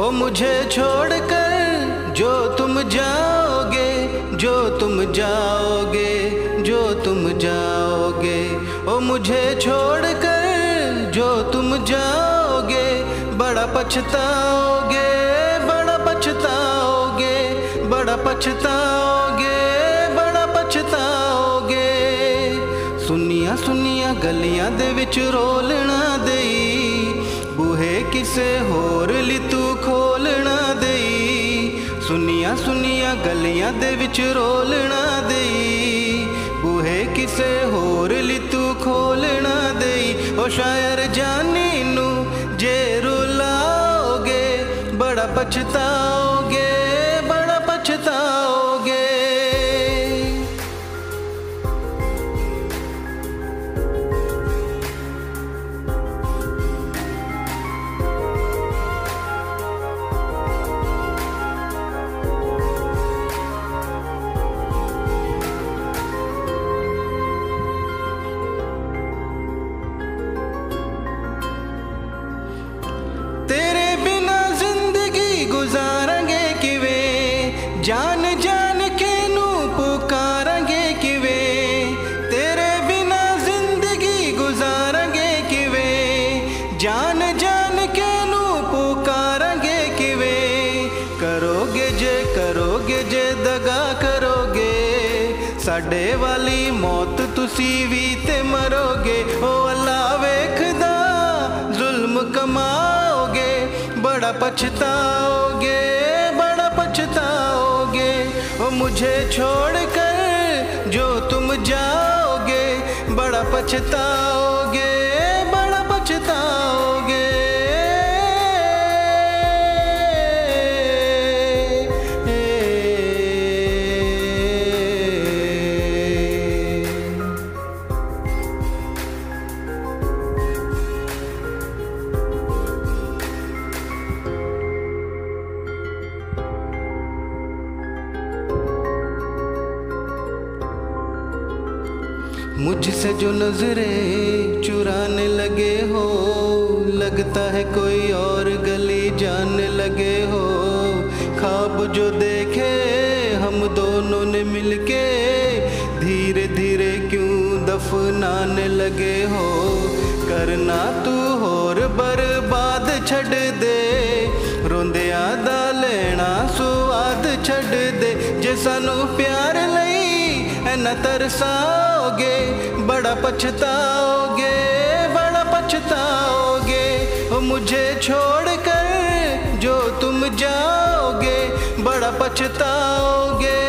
ओ मुझे छोड़कर जो तुम जाओगे, जो तुम जाओगे, जो तुम जाओगे। ओ मुझे छोड़कर जो तुम जाओगे, बड़ा पछताओगे बड़ा पछताओगे बड़ा पछताओगे बड़ा पछताओगे। सुनिया सुनिया गलिया दे रोलना देई। ਬੂਹੇ ਕਿਸੇ ਹੋਰ ਲਈ ਤੂੰ ਖੋਲਣਾ ਦੇਈ? ਸੁਨੀਆਂ ਸੁਨੀਆਂ ਗਲੀਆਂ ਦੇ ਵਿੱਚ ਰੋਲਣਾ ਦੇਈ। ਬੂਹੇ ਕਿਸੇ ਹੋਰ ਲਈ ਤੂੰ ਖੋਲਣਾ ਦੇਈ? ਉਹ ਸ਼ਾਇਰ ਜਾਨੀ ਨੂੰ ਜੇ ਰੁਲਾਓਗੇ, ਬੜਾ ਪਛਤਾਓਗੇ ਗੁਜ਼ਾਰਾਂਗੇ ਕਿਵੇਂ? ਜਾਨ ਜਾਨ ਕੇ ਨੂੰ ਪੁਕਾਰਾਂਗੇ ਕਿਵੇਂ? ਤੇਰੇ ਬਿਨਾ ਜ਼ਿੰਦਗੀ ਗੁਜ਼ਾਰਾਂਗੇ ਕਿਵੇਂ? ਜਾਨ ਜਾਨ ਕੇ ਨੂੰ ਪੁਕਾਰਾਂਗੇ ਕਿਵੇਂ? ਕਰੋਗੇ ਜੇ ਕਰੋਗੇ ਜੇ, ਦਗਾ ਕਰੋਗੇ। ਸਾਡੇ ਵਾਲੀ ਮੌਤ ਤੁਸੀਂ ਵੀ ਤੇ ਮਰੋਗੇ। ਓ ਅੱਲਾ ਵੇਖਦਾ, ਜ਼ੁਲਮ ਕਮਾਓਗੇ। ਬੜਾ ਪਛਤਾ मुझे छोड़कर जो तुम जाओगे बड़ा पछताओगे मुझसे जो नज़रें चुराने लगे हो, लगता है कोई और गली जाने लगे हो। ख्वाब जो देखे हम दोनों ने मिलके, धीरे धीरे क्यों दफनाने लगे हो। करना तू होर बर्बाद छड़ दे रोंदिया दा लेना सुआद छड़ दे। जे सानू प्यार लई न तरसाओगे बड़ा पछताओगे बड़ा पछताओगे। मुझे छोड़कर जो तुम जाओगे बड़ा पछताओगे।